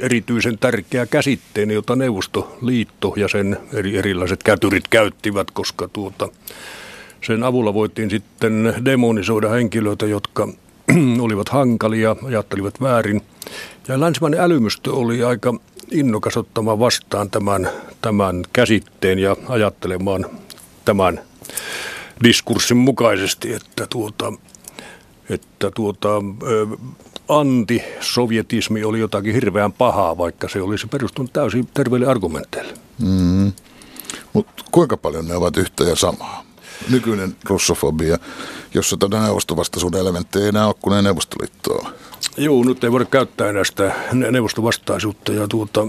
erityisen tärkeä käsitteen, jota Neuvostoliitto ja sen eri, erilaiset kätyrit käyttivät, koska tuota, sen avulla voitiin sitten demonisoida henkilöitä, jotka olivat hankalia, ajattelivat väärin. Ja länsimainen älymystö oli aika innokas ottamaan vastaan tämän, tämän käsitteen ja ajattelemaan tämän diskurssin mukaisesti, että tuota, että tuota, antisovjetismi oli jotakin hirveän pahaa, vaikka se olisi perustunut täysin terveille argumenteille. Mm. Mutta kuinka paljon ne ovat yhtä ja samaa? Nykyinen russofobia, jossa tätä neuvostovastaisuuden elementtejä ei enää ole, kun ei Neuvostoliittoa Joo, nyt ei voida käyttää enää sitä neuvostovastaisuutta ja tuota,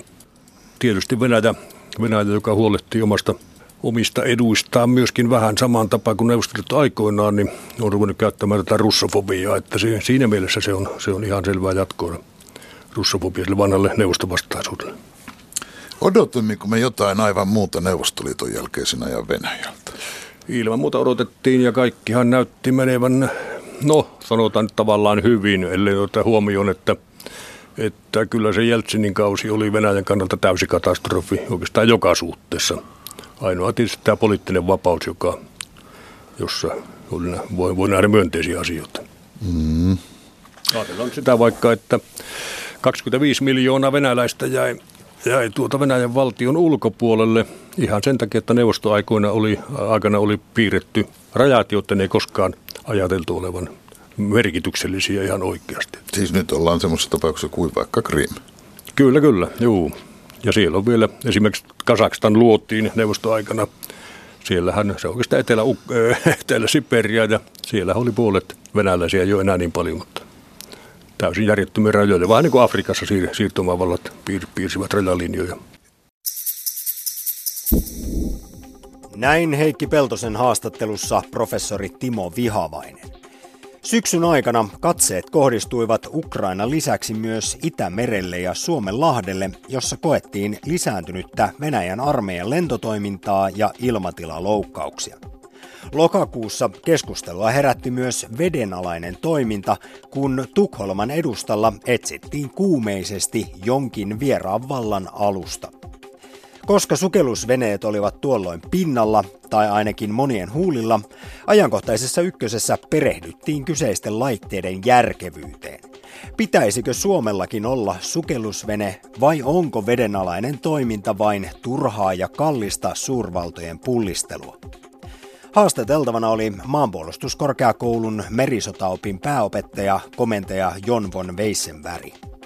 tietysti Venäjä, Venäjä, joka huolehtii omasta omista eduistaan myöskin vähän samaan tapaan kuin Neuvostoliitto aikoinaan, niin on ruvennut käyttämään tätä russofobiaa, että se, siinä mielessä se on, se on ihan selvää jatkoa russofobialle vanhalle neuvostovastaisuudelle. Odotimmeko me jotain aivan muuta Neuvostoliiton jälkeisenä ajan Venäjältä? Ilman muuta odotettiin ja kaikkihan näytti menevän, no sanotaan nyt tavallaan hyvin, ellei ottaa huomioon, että, että kyllä se Jeltsinin kausi oli Venäjän kannalta täysi katastrofi oikeastaan joka suhteessa. Ainoa tietysti tämä poliittinen vapaus, joka, jossa voi, voi nähdä myönteisiä asioita. Mm. Ajatellaan sitä vaikka, että 25 miljoonaa venäläistä jäi jäi tuota Venäjän valtion ulkopuolelle ihan sen takia, että neuvostoaikoina oli, aikana oli piirretty rajat, joiden ei koskaan ajateltu olevan merkityksellisiä ihan oikeasti. Siis nyt ollaan semmoisessa tapauksessa kuin vaikka Krim. Kyllä, kyllä, juu. Ja siellä on vielä esimerkiksi Kasakstan luotiin neuvostoaikana. Siellähän se oikeastaan Etelä, Etelä-Siperia ja siellä oli puolet venäläisiä jo enää niin paljon, mutta täysin järjettömiä rajoja. Vähän niin kuin Afrikassa siir- siirtomavallat piir- piirsivät rajalinjoja. Näin Heikki Peltosen haastattelussa professori Timo Vihavainen. Syksyn aikana katseet kohdistuivat Ukraina lisäksi myös Itämerelle ja Suomen lahdelle, jossa koettiin lisääntynyttä Venäjän armeijan lentotoimintaa ja ilmatilaloukkauksia. Lokakuussa keskustelua herätti myös vedenalainen toiminta, kun Tukholman edustalla etsittiin kuumeisesti jonkin vieraan vallan alusta. Koska sukellusveneet olivat tuolloin pinnalla, tai ainakin monien huulilla, ajankohtaisessa ykkösessä perehdyttiin kyseisten laitteiden järkevyyteen. Pitäisikö Suomellakin olla sukellusvene vai onko vedenalainen toiminta vain turhaa ja kallista suurvaltojen pullistelua? Haastateltavana oli maanpuolustuskorkeakoulun merisotaopin pääopettaja, komentaja Jon von Weissenberg.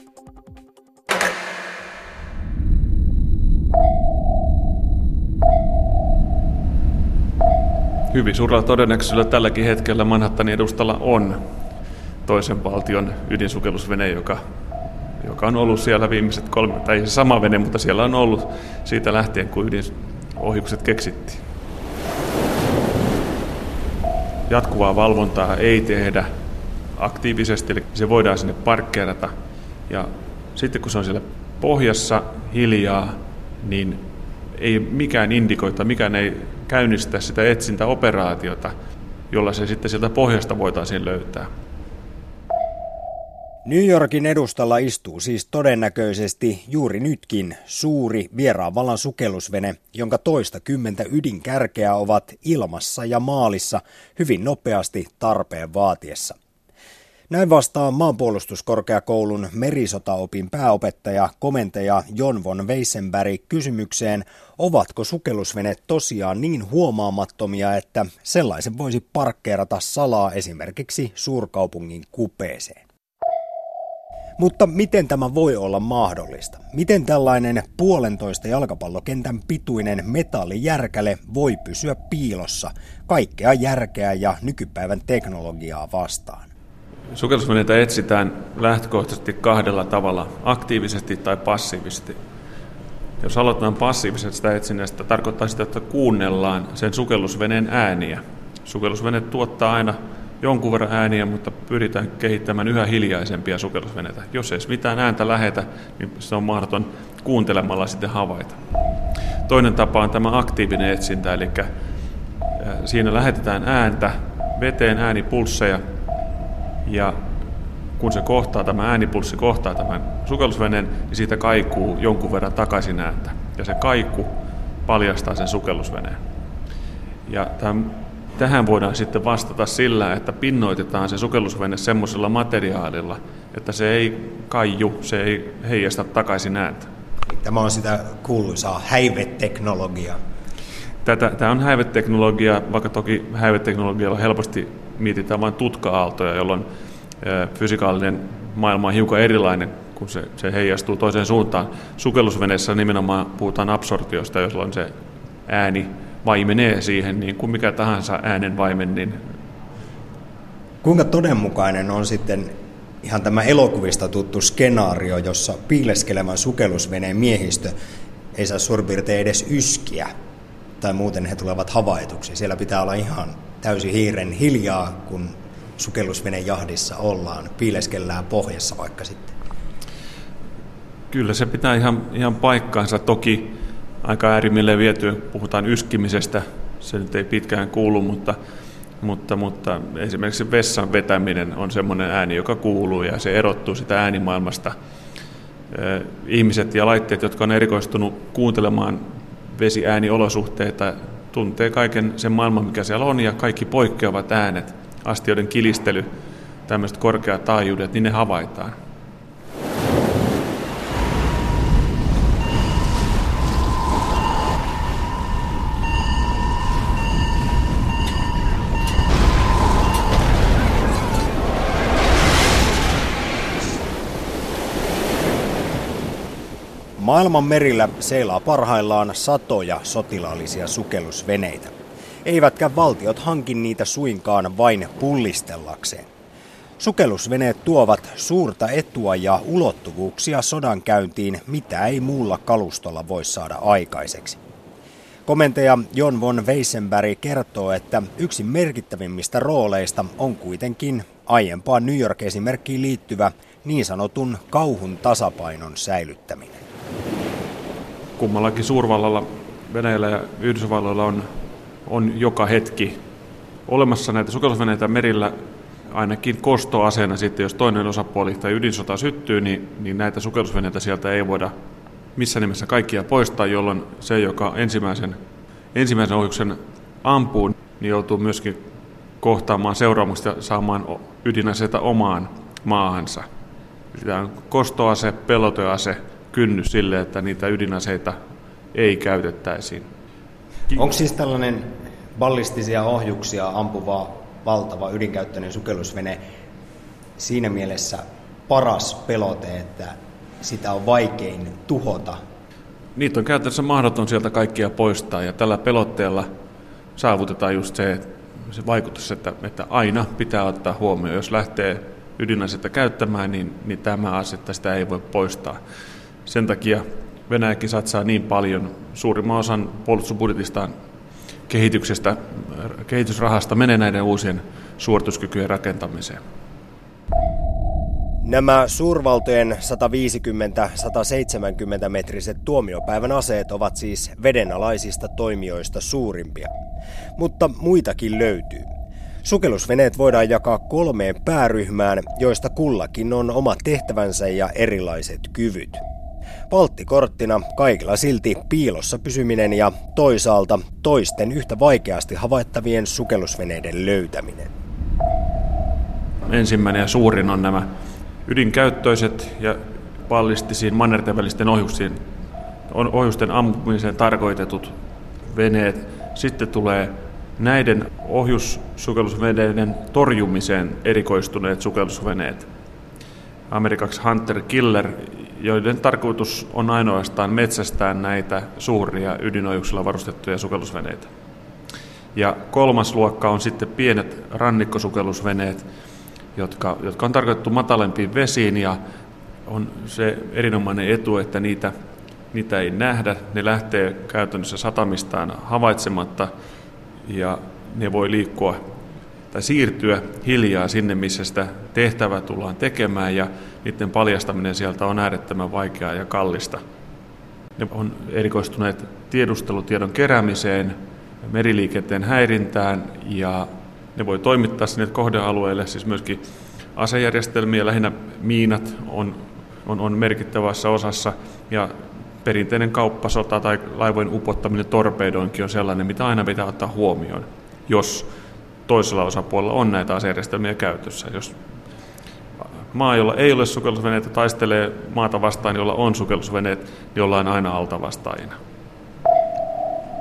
Hyvin suurella todennäköisyydellä tälläkin hetkellä Manhattanin edustalla on toisen valtion ydinsukellusvene, joka, joka on ollut siellä viimeiset kolme, tai se sama vene, mutta siellä on ollut siitä lähtien, kun ydinohjukset keksittiin. Jatkuvaa valvontaa ei tehdä aktiivisesti, eli se voidaan sinne parkkeerata. Ja sitten kun se on siellä pohjassa hiljaa, niin ei mikään indikoi tai mikään ei käynnistä sitä etsintäoperaatiota, jolla se sitten sieltä pohjasta voitaisiin löytää. New Yorkin edustalla istuu siis todennäköisesti juuri nytkin suuri vieraan sukellusvene, jonka toista kymmentä ydinkärkeä ovat ilmassa ja maalissa hyvin nopeasti tarpeen vaatiessa. Näin vastaa maanpuolustuskorkeakoulun merisotaopin pääopettaja, komentaja Jon von Weissenberg kysymykseen, ovatko sukellusveneet tosiaan niin huomaamattomia, että sellaisen voisi parkkeerata salaa esimerkiksi suurkaupungin kupeeseen. Mutta miten tämä voi olla mahdollista? Miten tällainen puolentoista jalkapallokentän pituinen metallijärkäle voi pysyä piilossa kaikkea järkeä ja nykypäivän teknologiaa vastaan? Sukellusveneitä etsitään lähtökohtaisesti kahdella tavalla, aktiivisesti tai passiivisesti. Jos aloitetaan passiivisesta etsinnästä, tarkoittaa sitä, että kuunnellaan sen sukellusveneen ääniä. Sukellusvene tuottaa aina jonkun verran ääniä, mutta pyritään kehittämään yhä hiljaisempia sukellusveneitä. Jos ei mitään ääntä lähetä, niin se on mahdoton kuuntelemalla sitten havaita. Toinen tapa on tämä aktiivinen etsintä, eli siinä lähetetään ääntä, veteen äänipulsseja, ja kun se kohtaa, tämä äänipulssi kohtaa tämän sukellusveneen, niin siitä kaikuu jonkun verran takaisin ääntä. Ja se kaiku paljastaa sen sukellusveneen. Ja tämän Tähän voidaan sitten vastata sillä, että pinnoitetaan se sukellusvene semmoisella materiaalilla, että se ei kaiju, se ei heijasta takaisin ääntä. Tämä on sitä kuuluisaa häiveteknologiaa. Tätä, tämä on häiveteknologia, vaikka toki häiveteknologialla helposti mietitään vain tutka-aaltoja, jolloin fysikaalinen maailma on hiukan erilainen, kun se, se heijastuu toiseen suuntaan. Sukellusveneessä nimenomaan puhutaan absorptiosta, jolloin se ääni vaimenee siihen niin kuin mikä tahansa äänen vaimen. Niin... Kuinka todenmukainen on sitten ihan tämä elokuvista tuttu skenaario, jossa piileskelevän sukellusveneen miehistö ei saa suurin edes yskiä, tai muuten he tulevat havaituksi. Siellä pitää olla ihan täysin hiiren hiljaa, kun sukellusveneen jahdissa ollaan, piileskellään pohjassa vaikka sitten. Kyllä se pitää ihan, ihan paikkaansa. Toki aika äärimmilleen viety, puhutaan yskimisestä, se nyt ei pitkään kuulu, mutta, mutta, mutta esimerkiksi vessan vetäminen on semmoinen ääni, joka kuuluu ja se erottuu sitä äänimaailmasta. Ihmiset ja laitteet, jotka on erikoistunut kuuntelemaan vesiääniolosuhteita, tuntee kaiken sen maailman, mikä siellä on, ja kaikki poikkeavat äänet, astioiden kilistely, tämmöiset korkeat taajuudet, niin ne havaitaan. Maailman merillä seilaa parhaillaan satoja sotilaallisia sukellusveneitä. Eivätkä valtiot hankin niitä suinkaan vain pullistellakseen. Sukellusveneet tuovat suurta etua ja ulottuvuuksia sodan käyntiin, mitä ei muulla kalustolla voi saada aikaiseksi. Komentaja Jon von Weissenberg kertoo, että yksi merkittävimmistä rooleista on kuitenkin aiempaan New York-esimerkkiin liittyvä niin sanotun kauhun tasapainon säilyttäminen kummallakin suurvallalla, Venäjällä ja Yhdysvalloilla on, on joka hetki olemassa näitä sukellusveneitä merillä ainakin kostoaseena sitten, jos toinen osapuoli tai ydinsota syttyy, niin, niin näitä sukellusveneitä sieltä ei voida missä nimessä kaikkia poistaa, jolloin se, joka ensimmäisen, ensimmäisen ohjuksen ampuu, niin joutuu myöskin kohtaamaan seuraamusta ja saamaan ydinaseita omaan maahansa. Tämä on kostoase, pelotease, kynnys sille, että niitä ydinaseita ei käytettäisiin. Onko siis tällainen ballistisia ohjuksia ampuva valtava ydinkäyttöinen sukellusvene siinä mielessä paras pelote, että sitä on vaikein tuhota? Niitä on käytännössä mahdoton sieltä kaikkia poistaa ja tällä pelotteella saavutetaan just se, se vaikutus, että, että aina pitää ottaa huomioon. Jos lähtee ydinasetta käyttämään, niin, niin tämä asetta sitä ei voi poistaa. Sen takia Venäjäkin satsaa niin paljon, suurimman osan puolustusbudjetistaan kehityksestä, kehitysrahasta menee näiden uusien suorituskykyjen rakentamiseen. Nämä suurvaltojen 150-170 metriset tuomiopäivän aseet ovat siis vedenalaisista toimijoista suurimpia. Mutta muitakin löytyy. Sukellusveneet voidaan jakaa kolmeen pääryhmään, joista kullakin on omat tehtävänsä ja erilaiset kyvyt. Valttikorttina kaikilla silti piilossa pysyminen ja toisaalta toisten yhtä vaikeasti havaittavien sukellusveneiden löytäminen. Ensimmäinen ja suurin on nämä ydinkäyttöiset ja ballistisiin mannerten välisten ohjuksiin, ohjusten ampumiseen tarkoitetut veneet. Sitten tulee näiden ohjussukellusveneiden torjumiseen erikoistuneet sukellusveneet. Amerikaksi Hunter Killer, joiden tarkoitus on ainoastaan metsästää näitä suuria ydinohjuksilla varustettuja sukellusveneitä. Ja kolmas luokka on sitten pienet rannikkosukellusveneet, jotka, jotka on tarkoitettu matalempiin vesiin ja on se erinomainen etu, että niitä, niitä ei nähdä. Ne lähtee käytännössä satamistaan havaitsematta ja ne voi liikkua tai siirtyä hiljaa sinne, missä sitä tehtävää tullaan tekemään ja niiden paljastaminen sieltä on äärettömän vaikeaa ja kallista. Ne on erikoistuneet tiedustelutiedon keräämiseen, meriliikenteen häirintään ja ne voi toimittaa sinne kohdealueelle, siis myöskin asejärjestelmiä, lähinnä miinat on, on, on merkittävässä osassa ja perinteinen kauppasota tai laivojen upottaminen torpeidoinkin on sellainen, mitä aina pitää ottaa huomioon, jos toisella osapuolella on näitä asejärjestelmiä käytössä. Jos maa, jolla ei ole sukellusveneitä, taistelee maata vastaan, jolla on sukellusveneet, jolla on aina alta vastaajina.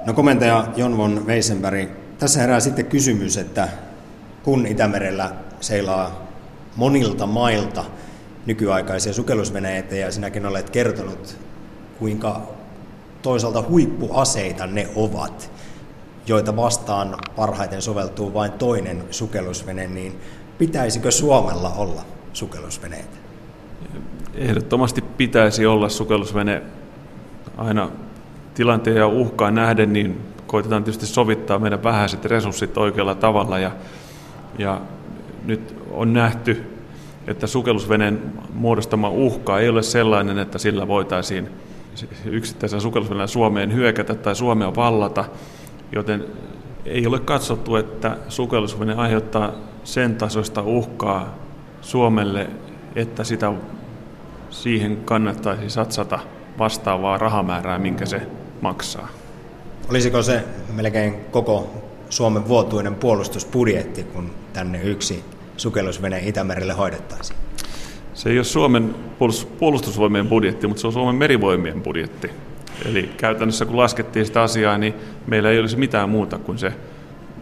No komentaja Jon von Weisenberg, tässä herää sitten kysymys, että kun Itämerellä seilaa monilta mailta nykyaikaisia sukellusveneitä ja sinäkin olet kertonut, kuinka toisaalta huippuaseita ne ovat, joita vastaan parhaiten soveltuu vain toinen sukellusvene, niin pitäisikö Suomella olla sukellusveneitä? Ehdottomasti pitäisi olla sukellusvene aina tilanteen ja uhkaan nähden, niin koitetaan tietysti sovittaa meidän vähäiset resurssit oikealla tavalla ja, ja nyt on nähty, että sukellusveneen muodostama uhka ei ole sellainen, että sillä voitaisiin yksittäisellä sukellusveneellä Suomeen hyökätä tai Suomea vallata, joten ei ole katsottu, että sukellusvene aiheuttaa sen tasoista uhkaa Suomelle, että sitä siihen kannattaisi satsata vastaavaa rahamäärää, minkä se maksaa. Olisiko se melkein koko Suomen vuotuinen puolustusbudjetti, kun tänne yksi sukellusvene Itämerelle hoidettaisiin? Se ei ole Suomen puolustusvoimien budjetti, mutta se on Suomen merivoimien budjetti. Eli käytännössä kun laskettiin sitä asiaa, niin meillä ei olisi mitään muuta kuin se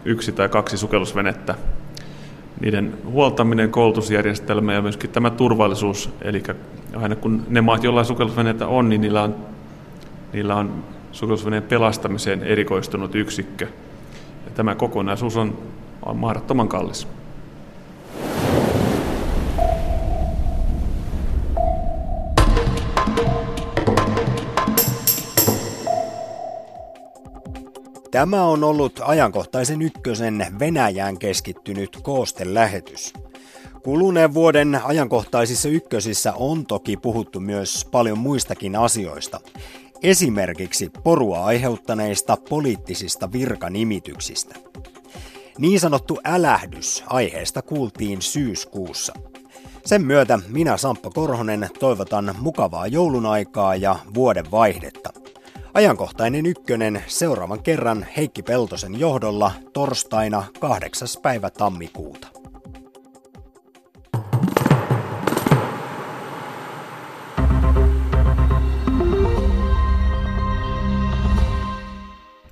yksi tai kaksi sukellusvenettä. Niiden huoltaminen, koulutusjärjestelmä ja myöskin tämä turvallisuus, eli aina kun ne maat, joilla sukellusveneitä on, niin niillä on, niillä on sukellusveneen pelastamiseen erikoistunut yksikkö. Ja tämä kokonaisuus on, on mahdottoman kallis. Tämä on ollut ajankohtaisen ykkösen Venäjään keskittynyt koostelähetys. Kuluneen vuoden ajankohtaisissa ykkösissä on toki puhuttu myös paljon muistakin asioista. Esimerkiksi porua aiheuttaneista poliittisista virkanimityksistä. Niin sanottu älähdys aiheesta kuultiin syyskuussa. Sen myötä minä Samppa Korhonen toivotan mukavaa joulun aikaa ja vuoden vaihdetta. Ajankohtainen ykkönen seuraavan kerran Heikki Peltosen johdolla torstaina 8. päivä tammikuuta.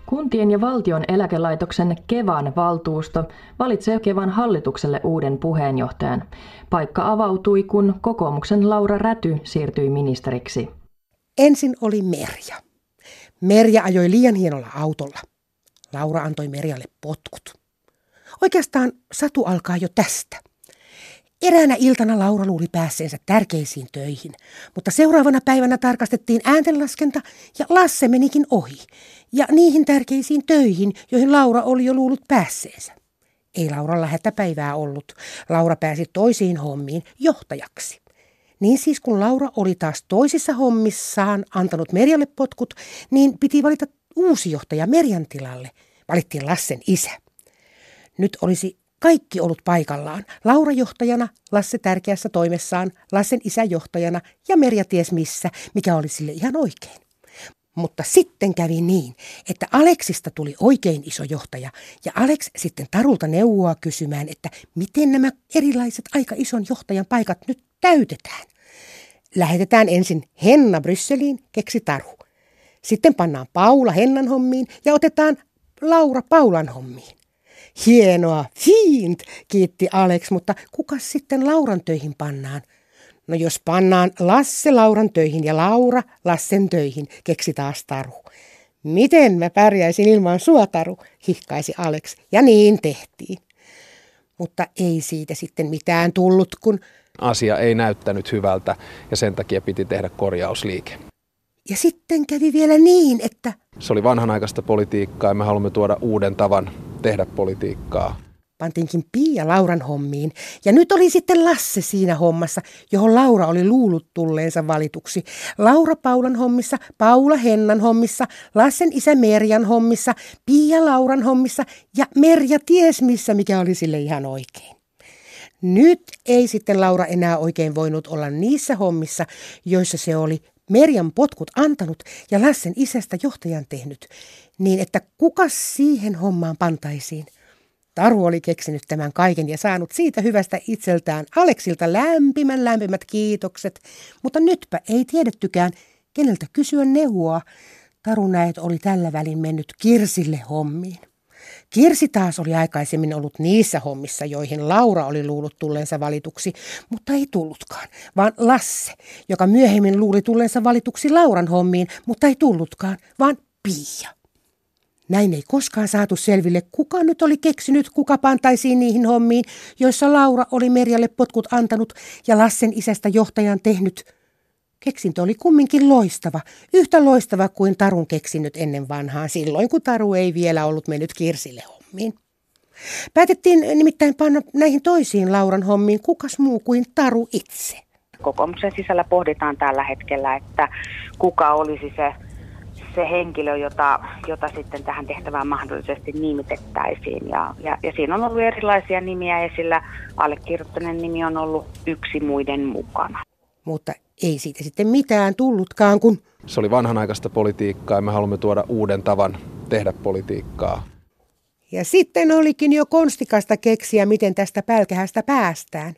Kuntien ja valtion eläkelaitoksen Kevan valtuusto valitsee Kevan hallitukselle uuden puheenjohtajan. Paikka avautui, kun kokoomuksen Laura Räty siirtyi ministeriksi. Ensin oli Merja. Merja ajoi liian hienolla autolla. Laura antoi Merjalle potkut. Oikeastaan satu alkaa jo tästä. Eräänä iltana Laura luuli päässeensä tärkeisiin töihin, mutta seuraavana päivänä tarkastettiin ääntenlaskenta ja Lasse menikin ohi. Ja niihin tärkeisiin töihin, joihin Laura oli jo luullut päässeensä. Ei Lauralla hätäpäivää ollut. Laura pääsi toisiin hommiin johtajaksi. Niin siis kun Laura oli taas toisissa hommissaan antanut Merjalle potkut, niin piti valita uusi johtaja Merjan tilalle. Valittiin Lassen isä. Nyt olisi kaikki ollut paikallaan. Laura johtajana, Lasse tärkeässä toimessaan, Lassen isä johtajana ja Merja ties missä, mikä oli sille ihan oikein. Mutta sitten kävi niin, että Aleksista tuli oikein iso johtaja ja Alex sitten Tarulta neuvoa kysymään, että miten nämä erilaiset aika ison johtajan paikat nyt täytetään. Lähetetään ensin Henna Brysseliin, keksi Taru. Sitten pannaan Paula Hennan hommiin ja otetaan Laura Paulan hommiin. Hienoa, fiint, kiitti Alex, mutta kuka sitten Lauran töihin pannaan? No jos pannaan Lasse Lauran töihin ja Laura Lassen töihin, keksi taas Taru. Miten mä pärjäisin ilman sua, Taru, hihkaisi Alex, ja niin tehtiin. Mutta ei siitä sitten mitään tullut, kun... Asia ei näyttänyt hyvältä ja sen takia piti tehdä korjausliike. Ja sitten kävi vielä niin, että... Se oli vanhanaikaista politiikkaa ja me haluamme tuoda uuden tavan tehdä politiikkaa. Pantiinkin Pia Lauran hommiin. Ja nyt oli sitten Lasse siinä hommassa, johon Laura oli luullut tulleensa valituksi. Laura Paulan hommissa, Paula Hennan hommissa, Lassen isä Merjan hommissa, Pia Lauran hommissa ja Merja ties missä, mikä oli sille ihan oikein. Nyt ei sitten Laura enää oikein voinut olla niissä hommissa, joissa se oli Merjan potkut antanut ja Lassen isästä johtajan tehnyt, niin että kuka siihen hommaan pantaisiin? Taru oli keksinyt tämän kaiken ja saanut siitä hyvästä itseltään Aleksilta lämpimän lämpimät kiitokset, mutta nytpä ei tiedettykään, keneltä kysyä neuvoa. Taru näet oli tällä välin mennyt Kirsille hommiin. Kirsi taas oli aikaisemmin ollut niissä hommissa, joihin Laura oli luullut tulleensa valituksi, mutta ei tullutkaan, vaan Lasse, joka myöhemmin luuli tulleensa valituksi Lauran hommiin, mutta ei tullutkaan, vaan Pia. Näin ei koskaan saatu selville, kuka nyt oli keksinyt, kuka pantaisiin niihin hommiin, joissa Laura oli Merjalle potkut antanut ja Lassen isästä johtajan tehnyt. Keksintö oli kumminkin loistava, yhtä loistava kuin Tarun keksinyt ennen vanhaa, silloin kun Taru ei vielä ollut mennyt Kirsille hommiin. Päätettiin nimittäin panna näihin toisiin Lauran hommiin kukas muu kuin Taru itse. Kokoomuksen sisällä pohditaan tällä hetkellä, että kuka olisi se se henkilö, jota, jota sitten tähän tehtävään mahdollisesti nimitettäisiin. Ja, ja, ja siinä on ollut erilaisia nimiä esillä. Allekirjoittaneen nimi on ollut yksi muiden mukana. Mutta ei siitä sitten mitään tullutkaan, kun... Se oli vanhanaikaista politiikkaa ja me haluamme tuoda uuden tavan tehdä politiikkaa. Ja sitten olikin jo konstikasta keksiä, miten tästä pälkähästä päästään.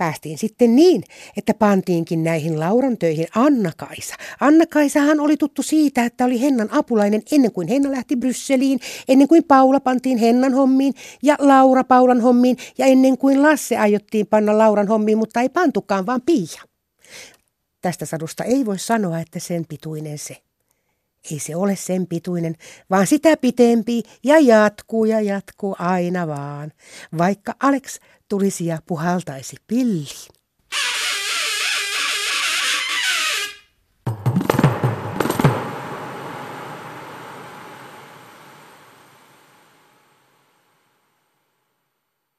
Päästiin sitten niin, että pantiinkin näihin Lauran töihin Anna-Kaisa. Anna-Kaisahan oli tuttu siitä, että oli Hennan apulainen ennen kuin Henna lähti Brysseliin, ennen kuin Paula pantiin Hennan hommiin ja Laura Paulan hommiin ja ennen kuin Lasse aiottiin panna Lauran hommiin, mutta ei pantukaan, vaan Pia. Tästä sadusta ei voi sanoa, että sen pituinen se. Ei se ole sen pituinen, vaan sitä pitempi ja jatkuu ja jatkuu aina vaan, vaikka Alex tulisi ja puhaltaisi pilliin.